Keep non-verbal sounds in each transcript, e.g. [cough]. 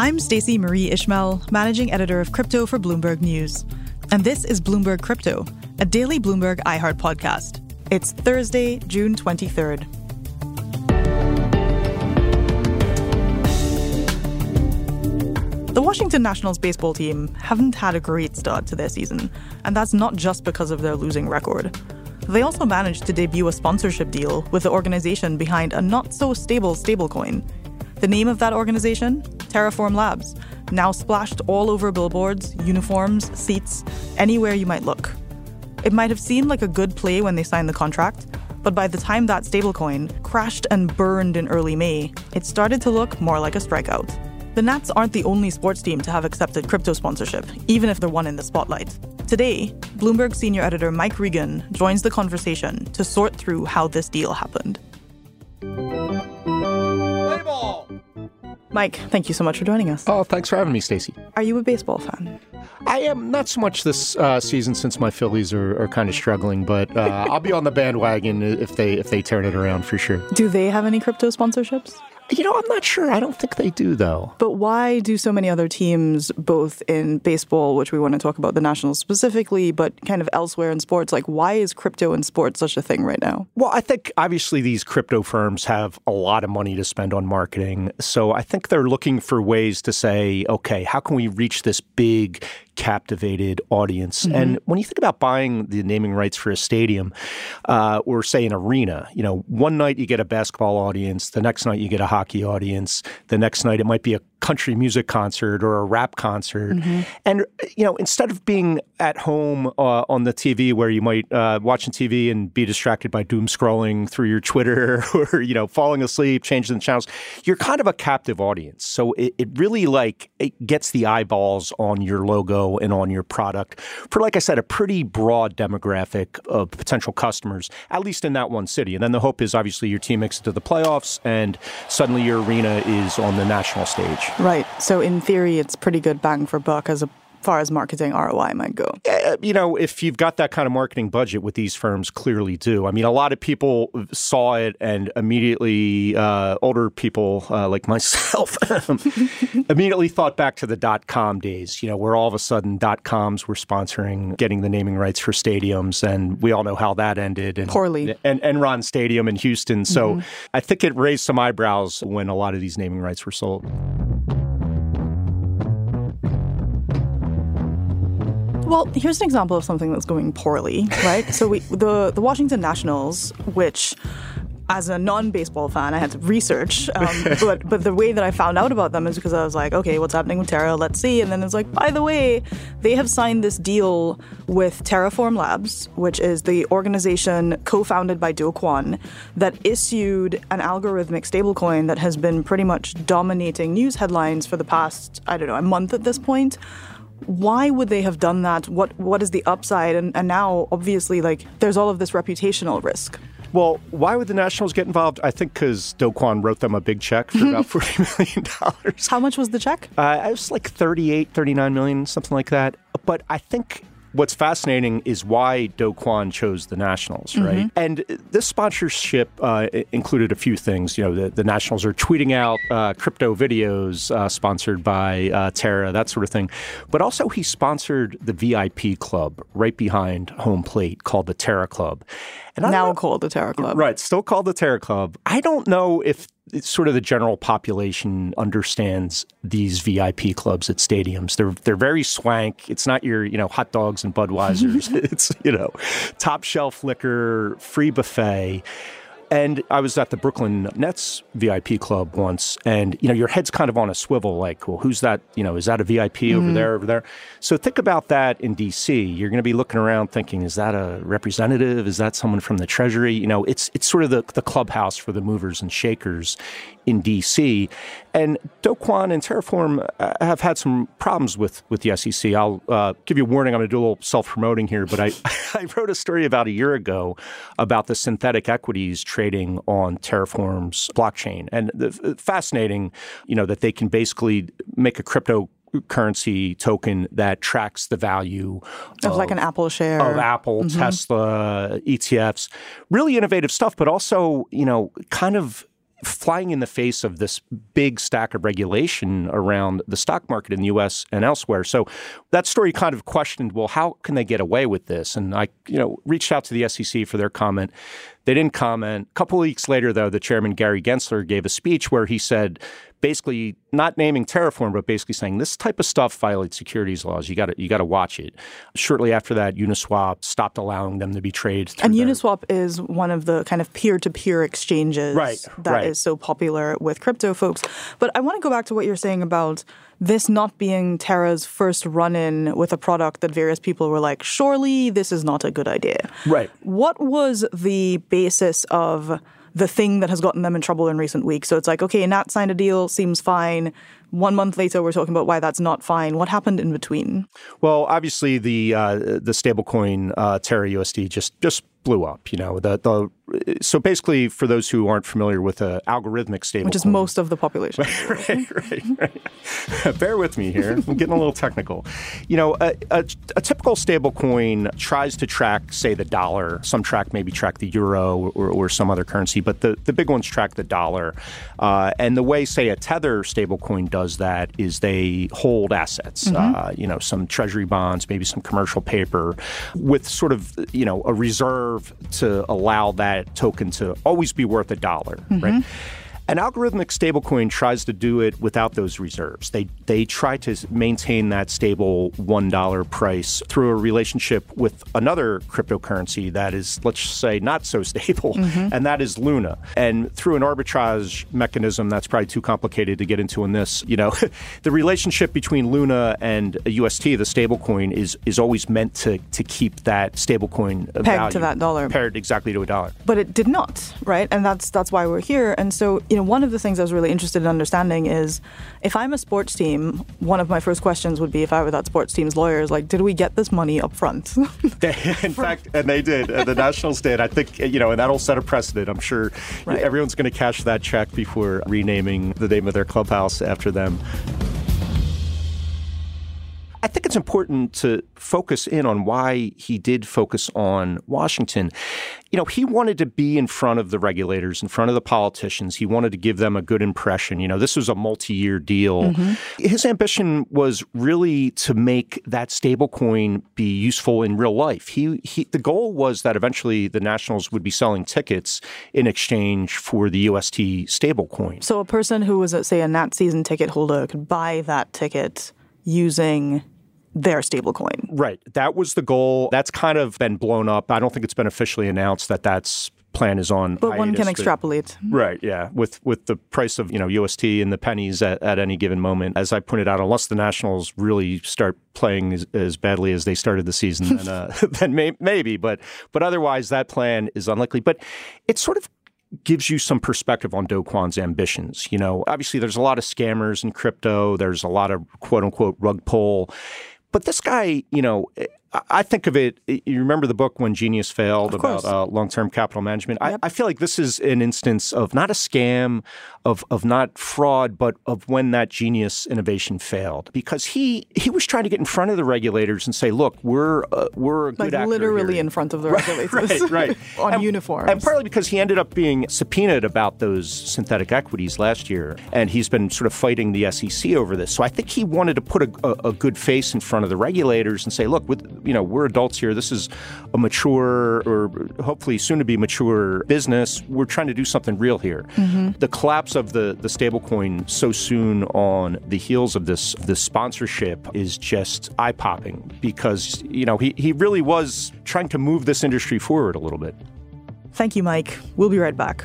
I'm Stacey Marie Ishmael, managing editor of crypto for Bloomberg News. And this is Bloomberg Crypto, a daily Bloomberg iHeart podcast. It's Thursday, June 23rd. The Washington Nationals baseball team haven't had a great start to their season, and that's not just because of their losing record. They also managed to debut a sponsorship deal with the organization behind a not so stable stablecoin. The name of that organization? Terraform Labs, now splashed all over billboards, uniforms, seats, anywhere you might look. It might have seemed like a good play when they signed the contract, but by the time that stablecoin crashed and burned in early May, it started to look more like a strikeout. The Nats aren't the only sports team to have accepted crypto sponsorship, even if they're one in the spotlight. Today, Bloomberg senior editor Mike Regan joins the conversation to sort through how this deal happened. Mike, thank you so much for joining us. Oh, thanks for having me, Stacey. Are you a baseball fan? I am not so much this uh, season since my Phillies are, are kind of struggling, but uh, I'll be on the bandwagon if they if they turn it around for sure. Do they have any crypto sponsorships? You know, I'm not sure. I don't think they do, though. But why do so many other teams, both in baseball, which we want to talk about the Nationals specifically, but kind of elsewhere in sports, like why is crypto in sports such a thing right now? Well, I think obviously these crypto firms have a lot of money to spend on marketing. So I think they're looking for ways to say, okay, how can we reach this big captivated audience. Mm-hmm. And when you think about buying the naming rights for a stadium uh, or, say, an arena, you know, one night you get a basketball audience, the next night you get a hockey audience, the next night it might be a country music concert or a rap concert. Mm-hmm. And, you know, instead of being at home uh, on the TV where you might uh, watching TV and be distracted by doom scrolling through your Twitter [laughs] or, you know, falling asleep, changing the channels, you're kind of a captive audience. So it, it really like it gets the eyeballs on your logo and on your product for, like I said, a pretty broad demographic of potential customers, at least in that one city. And then the hope is obviously your team makes it to the playoffs and suddenly your arena is on the national stage. Right. So in theory, it's pretty good bang for buck as a far as marketing ROI might go? Uh, you know, if you've got that kind of marketing budget, what these firms clearly do. I mean, a lot of people saw it and immediately, uh, older people uh, like myself, [laughs] immediately thought back to the dot com days, you know, where all of a sudden dot coms were sponsoring getting the naming rights for stadiums. And we all know how that ended. And, Poorly. And Enron Stadium in Houston. So mm-hmm. I think it raised some eyebrows when a lot of these naming rights were sold. Well, here's an example of something that's going poorly, right? [laughs] so we, the the Washington Nationals, which as a non-baseball fan, I had to research. Um, [laughs] but but the way that I found out about them is because I was like, okay, what's happening with Terra? Let's see. And then it's like, by the way, they have signed this deal with Terraform Labs, which is the organization co-founded by Do Kwon, that issued an algorithmic stablecoin that has been pretty much dominating news headlines for the past, I don't know, a month at this point why would they have done that? What what is the upside? And, and now, obviously, like there's all of this reputational risk. Well, why would the Nationals get involved? I think because Do Kwon wrote them a big check for about [laughs] $40 million. How much was the check? Uh, it was like 38, 39 million, something like that. But I think what's fascinating is why Do Kwon chose the Nationals, mm-hmm. right? And this sponsorship uh, included a few things. You know, the, the Nationals are tweeting out uh, crypto videos uh, sponsored by uh, Terra, that sort of thing. But also, he sponsored the VIP club right behind home plate called the Terra Club. And now called the Terra Club. Right, still called the Terra Club. I don't know if sort of the general population understands these VIP clubs at stadiums. They're they're very swank. It's not your you know hot dogs and Budweisers. [laughs] it's you know top shelf liquor, free buffet. And I was at the Brooklyn Nets VIP club once, and you know, your head's kind of on a swivel, like, well, who's that? You know, is that a VIP mm-hmm. over there, over there? So think about that in DC. You're going to be looking around, thinking, is that a representative? Is that someone from the Treasury? You know, it's it's sort of the, the clubhouse for the movers and shakers in DC. And Do Kwon and Terraform uh, have had some problems with with the SEC. I'll uh, give you a warning. I'm going to do a little self promoting here, but I [laughs] I wrote a story about a year ago about the synthetic equities trading on Terraform's blockchain. And the, fascinating, you know, that they can basically make a crypto currency token that tracks the value of, of, like an Apple share of Apple, mm-hmm. Tesla, ETFs. Really innovative stuff, but also, you know, kind of flying in the face of this big stack of regulation around the stock market in the US and elsewhere. So that story kind of questioned, well, how can they get away with this? And I, you know, reached out to the SEC for their comment. They didn't comment. A couple weeks later, though, the chairman, Gary Gensler, gave a speech where he said, basically not naming Terraform, but basically saying this type of stuff violates securities laws. You got to you got to watch it. Shortly after that, Uniswap stopped allowing them to be traded. And Uniswap is one of the kind of peer-to-peer exchanges right, that right. is so popular with crypto folks. But I want to go back to what you're saying about this not being Terra's first run in with a product that various people were like, surely this is not a good idea. Right. What was the basis of the thing that has gotten them in trouble in recent weeks. So it's like, okay, Nat signed a deal, seems fine. One month later, we're talking about why that's not fine. What happened in between? Well, obviously the uh, the stablecoin uh, Terra USD just just blew up. You know, the the so basically, for those who aren't familiar with an algorithmic stable, which is coin, most of the population, [laughs] right, right, right. [laughs] Bear with me here. I'm getting a little technical. You know, a, a, a typical stablecoin tries to track, say, the dollar. Some track maybe track the euro or, or some other currency, but the, the big ones track the dollar. Uh, and the way, say, a tether stable coin does that is they hold assets. Mm-hmm. Uh, you know, some treasury bonds, maybe some commercial paper, with sort of you know a reserve to allow that token to always be worth a dollar, mm-hmm. right? An algorithmic stablecoin tries to do it without those reserves. They they try to maintain that stable one dollar price through a relationship with another cryptocurrency that is, let's say, not so [laughs] stable, mm-hmm. and that is Luna. And through an arbitrage mechanism that's probably too complicated to get into in this, you know, [laughs] the relationship between Luna and UST, the stablecoin, is is always meant to to keep that stablecoin pegged value, to that dollar, paired exactly to a dollar. But it did not, right? And that's that's why we're here. And so, you know, one of the things I was really interested in understanding is if I'm a sports team, one of my first questions would be if I were that sports team's lawyers, like, did we get this money up front? [laughs] in fact, and they did. the Nationals did. I think, you know, and that'll set a precedent. I'm sure right. everyone's going to cash that check before renaming the name of their clubhouse after them. I think it's important to focus in on why he did focus on Washington. You know, he wanted to be in front of the regulators, in front of the politicians. He wanted to give them a good impression. You know, this was a multi year deal. Mm-hmm. His ambition was really to make that stablecoin be useful in real life. He, he, the goal was that eventually the Nationals would be selling tickets in exchange for the UST stablecoin. So a person who was, say, a Nat season ticket holder could buy that ticket using their stablecoin. Right. That was the goal. That's kind of been blown up. I don't think it's been officially announced that that's plan is on. But one can extrapolate. Right, yeah. With with the price of, you know, UST and the pennies at, at any given moment. As I pointed out, unless the Nationals really start playing as, as badly as they started the season, then, uh, [laughs] then may, maybe. But but otherwise, that plan is unlikely. But it sort of gives you some perspective on Do Kwon's ambitions. You know, obviously there's a lot of scammers in crypto. There's a lot of quote unquote rug pull. But this guy, you know, I think of it. You remember the book when Genius failed about uh, long-term capital management. Yep. I, I, feel like this is an instance of not a scam, of of not fraud, but of when that genius innovation failed. Because he he was trying to get in front of the regulators and say, "Look, we're uh, we're a like literally here. in front of the [laughs] regulators, right, right, [laughs] on and, uniforms." And partly because he ended up being subpoenaed about those synthetic equities last year, and he's been sort of fighting the SEC over this. So I think he wanted to put a, a, a good face in front of the regulators and say, "Look, with you know, we're adults here. This is a mature or hopefully soon to be mature business. We're trying to do something real here. Mm-hmm. The collapse of the, the stablecoin so soon on the heels of this this sponsorship is just eye popping because you know he, he really was trying to move this industry forward a little bit. Thank you, Mike. We'll be right back.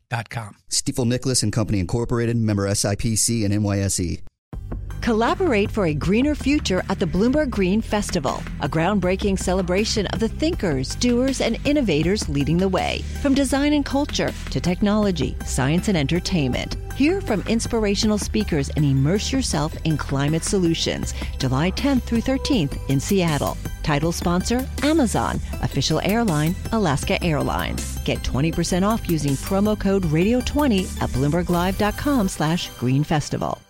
com. Stifel Nicolaus and Company Incorporated, member SIPC and NYSE. Collaborate for a greener future at the Bloomberg Green Festival, a groundbreaking celebration of the thinkers, doers, and innovators leading the way. From design and culture to technology, science, and entertainment. Hear from inspirational speakers and immerse yourself in climate solutions. July 10th through 13th in Seattle. Title sponsor Amazon. Official airline Alaska Airlines. Get 20% off using promo code Radio20 at BloombergLive.com slash Green Festival.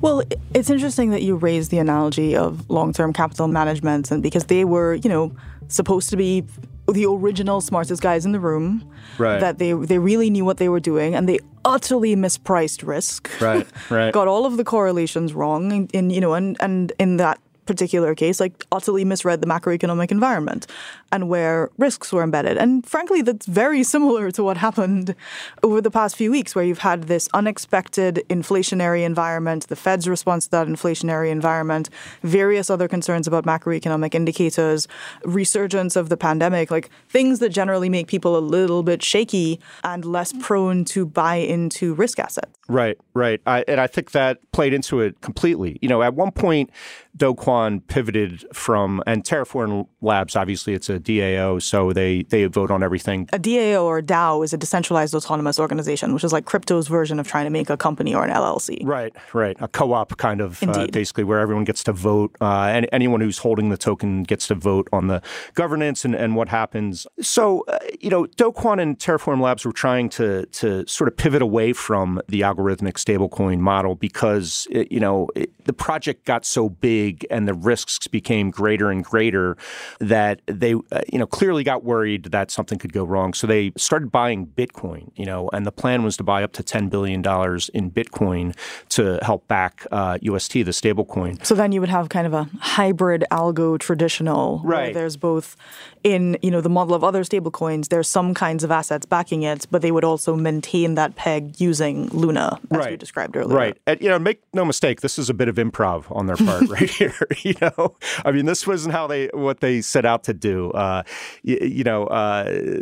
Well, it's interesting that you raised the analogy of long-term capital management, and because they were, you know, supposed to be the original smartest guys in the room. Right. That they they really knew what they were doing, and they utterly mispriced risk. Right. Right. [laughs] Got all of the correlations wrong, in, in you know, and and in that particular case, like utterly misread the macroeconomic environment and where risks were embedded. And frankly, that's very similar to what happened over the past few weeks, where you've had this unexpected inflationary environment, the Fed's response to that inflationary environment, various other concerns about macroeconomic indicators, resurgence of the pandemic, like things that generally make people a little bit shaky and less prone to buy into risk assets. Right, right. I, and I think that played into it completely. You know, at one point, Do Kwon pivoted from, and Terraform Labs, obviously it's a DAO, so they, they vote on everything. A DAO or DAO is a decentralized autonomous organization, which is like crypto's version of trying to make a company or an LLC. Right, right. A co op kind of, uh, basically, where everyone gets to vote. Uh, and anyone who's holding the token gets to vote on the governance and, and what happens. So, uh, you know, Do Kwon and Terraform Labs were trying to, to sort of pivot away from the algorithmic stablecoin model because it, you know it, the project got so big and the risks became greater and greater that they uh, you know clearly got worried that something could go wrong. So they started buying Bitcoin. You know, and the plan was to buy up to ten billion dollars in Bitcoin to help back uh, UST, the stablecoin. So then you would have kind of a hybrid algo traditional, right? there's both in you know the model of other stablecoins. There's some kinds of assets backing it, but they would also maintain that peg using Luna. As right. You described earlier. Right. And, you know, make no mistake, this is a bit of improv on their part [laughs] right here. [laughs] You know, I mean, this wasn't how they what they set out to do. Uh, you, you, know, uh,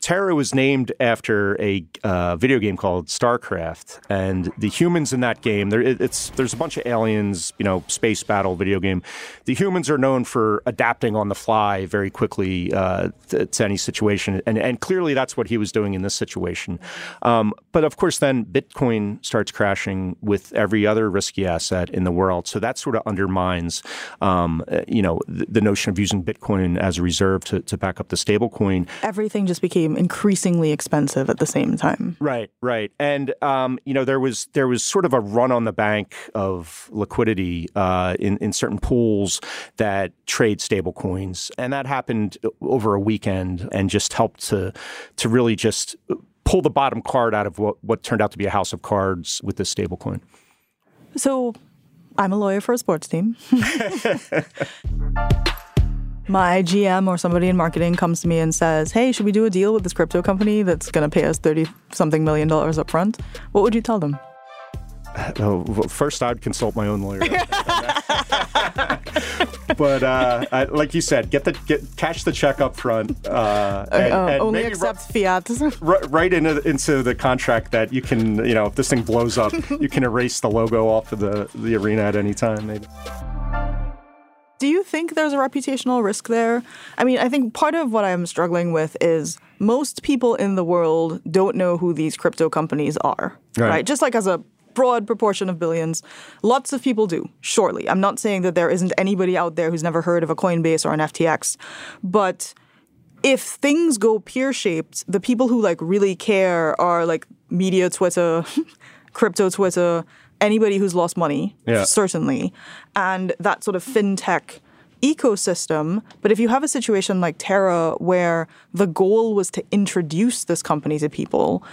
Terra was named after a uh, video game called StarCraft, and the humans in that game, there it's there's a bunch of aliens, you know, space battle video game. The humans are known for adapting on the fly very quickly uh, to, to, any situation, and and clearly that's what he was doing in this situation. Um, but of course, then Bitcoin starts crashing with every other risky asset in the world. So that sort of undermines, um, uh, you know, the, the, notion of using Bitcoin as a reserve to, to back up the stablecoin. Everything just became increasingly expensive at the same time. Right, right, and um, you know there was there was sort of a run on the bank of liquidity uh, in in certain pools that trade stablecoins, and that happened over a weekend and just helped to to really just pull the bottom card out of what, what turned out to be a house of cards with this stablecoin. So I'm a lawyer for a sports team. [laughs] My GM or somebody in marketing comes to me and says, Hey, should we do a deal with this crypto company that's going to pay us 30 something million dollars up front? What would you tell them? Oh, well, first, I'd consult my own lawyer. [laughs] [laughs] but uh, I, like you said, get the get cash the check up front. Uh, and, uh, and only accept fiat. [laughs] right into into the contract that you can, you know, if this thing blows up, [laughs] you can erase the logo off of the the arena at any time. Maybe. Do you think there's a reputational risk there? I mean, I think part of what I'm struggling with is most people in the world don't know who these crypto companies are, right? right? Just like as a broad proportion of billions, lots of people do, surely. I'm not saying that there isn't anybody out there who's never heard of a Coinbase or an FTX, but if things go pear shaped, the people who like really care are like media Twitter, [laughs] crypto Twitter, anybody who's lost money, yeah. certainly, and that sort of fintech ecosystem. But if you have a situation like Terra where the goal was to introduce this company to people,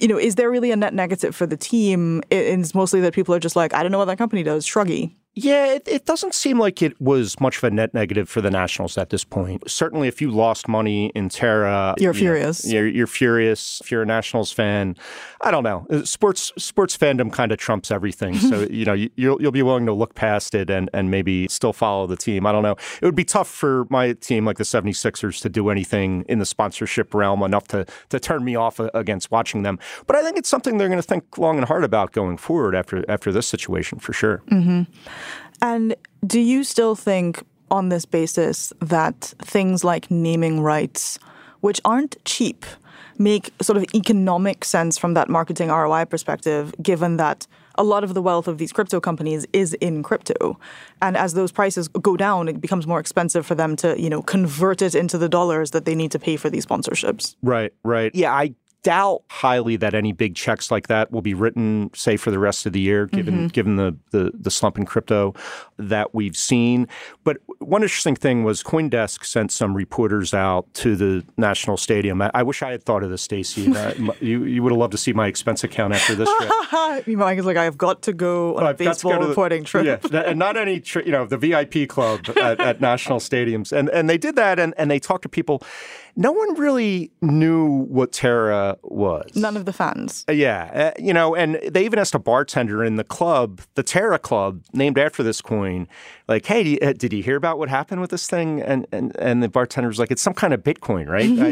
you know, is there really a net negative for the team? It's mostly that people are just like, I don't know what that company does, shruggy. Yeah, it, it, doesn't seem like it was much of a net negative for the Nationals at this point. Certainly, if you lost money in Terra, you're you furious. Know, you're, you're, furious. If you're a Nationals fan, I don't know. Uh, sports sports fandom kind of trumps everything. So [laughs] you know you'll you'll be willing to look past it and and maybe still follow the team. I don't know. It would be tough for my team like the 76ers to do anything in the sponsorship realm enough to to turn me off against watching them. But I think it's something they're going to think long and hard about going forward after after this situation for sure. Mm-hmm. And do you still think, on this basis, that things like naming rights, which aren't cheap, make sort of economic sense from that marketing ROI perspective, given that a lot of the wealth of these crypto companies is in crypto. And as those prices go down, it becomes more expensive for them to, you know, convert it into the dollars that they need to pay for these sponsorships. Right, right. Yeah, I doubt highly that any big checks like that will be written, say, for the rest of the year, given mm-hmm. given the, the, the slump in crypto that we've seen. But one interesting thing was CoinDesk sent some reporters out to the National Stadium. I, I wish I had thought of this, Stacey. [laughs] uh, you you would have loved to see my expense account after this trip. [laughs] Mike is like, I've got to go on a baseball reporting the, [laughs] trip. Yeah, and not any, tri- you know, the VIP club at, at national stadiums, and and they did that, and and they talked to people no one really knew what Terra was. None of the fans. Uh, yeah. Uh, you know, and they even asked a bartender in the club, the Terra Club, named after this coin, like, hey, you, uh, did you hear about what happened with this thing? And and, and the bartender was like, it's some kind of Bitcoin, right? [laughs] I,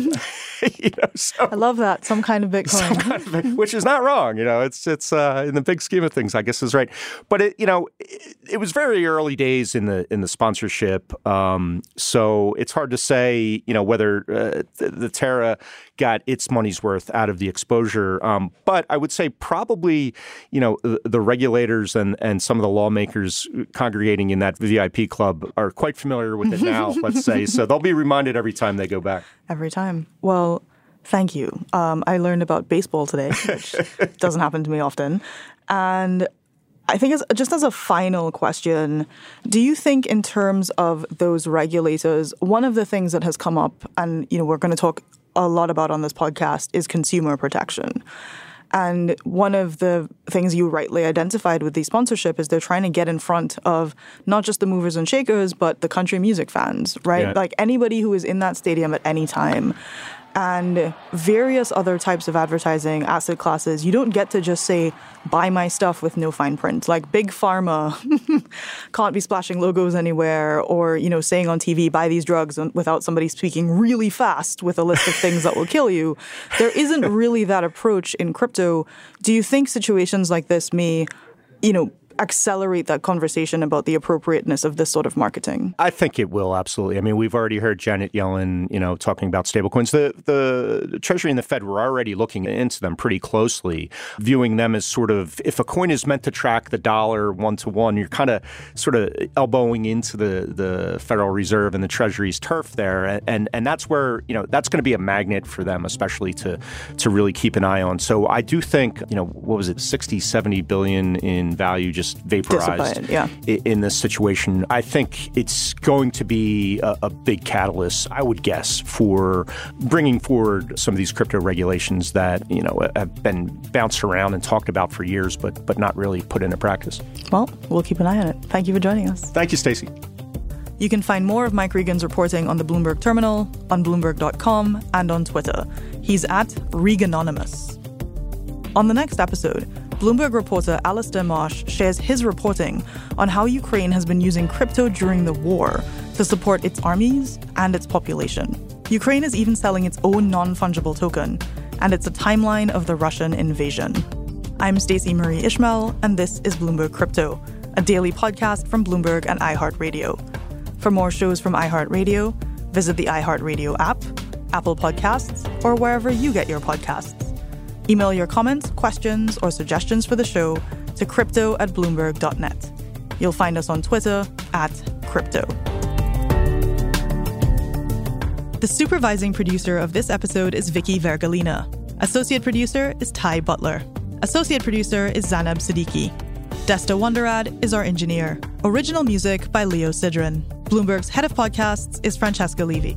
[laughs] you know, so, I love that. Some kind of [laughs] Bitcoin. Kind of, which is not wrong. You know, it's, it's uh, in the big scheme of things, I guess is right. But, it, you know, it, it was very early days in the in the sponsorship. Um, so it's hard to say, you know, whether uh, the, the, Terra got its money's worth out of the exposure. Um, but I would say probably, you know, the, the, regulators and, and some of the lawmakers congregating in that VIP club are quite familiar with it [laughs] now, let's say. So they'll be reminded every time they go back. Every time. Well, thank you. Um, I learned about baseball today, which [laughs] doesn't happen to me often. And I think as, just as a final question, do you think in terms of those regulators, one of the things that has come up, and you know we're going to talk a lot about on this podcast, is consumer protection. And one of the things you rightly identified with the sponsorship is they're trying to get in front of not just the movers and shakers, but the country music fans, right? Yeah. Like anybody who is in that stadium at any time and various other types of advertising asset classes, you don't get to just say, buy my stuff with no fine print. Like big pharma [laughs] can't be splashing logos anywhere or, you know, saying on TV, buy these drugs without somebody speaking really fast with a list of things that will kill you. There isn't really that approach in crypto. Do you think situations like this may, you know, accelerate that conversation about the appropriateness of this sort of marketing? I think it will absolutely. I mean, we've already heard Janet Yellen, you know, talking about stablecoins. The the Treasury and the Fed were already looking into them pretty closely, viewing them as sort of if a coin is meant to track the dollar one to one, you're kind of sort of elbowing into the the Federal Reserve and the Treasury's turf there, and and that's where you know that's going to be a magnet for them, especially to to really keep an eye on. So I do think you know what was it, 60, 70 billion in value just vaporized yeah. in this situation. I think it's going to be a, a, big catalyst, I would guess, for bringing forward some of these crypto regulations that you know have been bounced around and talked about for years, but but not really put into practice. Well, we'll keep an eye on it. Thank you for joining us. Thank you, Stacey. You can find more of Mike Regan's reporting on the Bloomberg Terminal, on Bloomberg.com, and on Twitter. He's at Reganonymous. On the next episode, Bloomberg reporter Alistair Marsh shares his reporting on how Ukraine has been using crypto during the war to support its armies and its population. Ukraine is even selling its own non fungible token, and it's a timeline of the Russian invasion. I'm Stacey Marie Ishmael, and this is Bloomberg Crypto, a daily podcast from Bloomberg and iHeartRadio. For more shows from iHeartRadio, visit the iHeartRadio app, Apple Podcasts, or wherever you get your podcasts. Email your comments, questions, or suggestions for the show to crypto at bloomberg.net. You'll find us on Twitter at crypto. The supervising producer of this episode is Vicky Vergolina. Associate producer is Ty Butler. Associate producer is Zanab Siddiqui. Desta Wonderad is our engineer. Original music by Leo Sidran. Bloomberg's head of podcasts is Francesca Levy.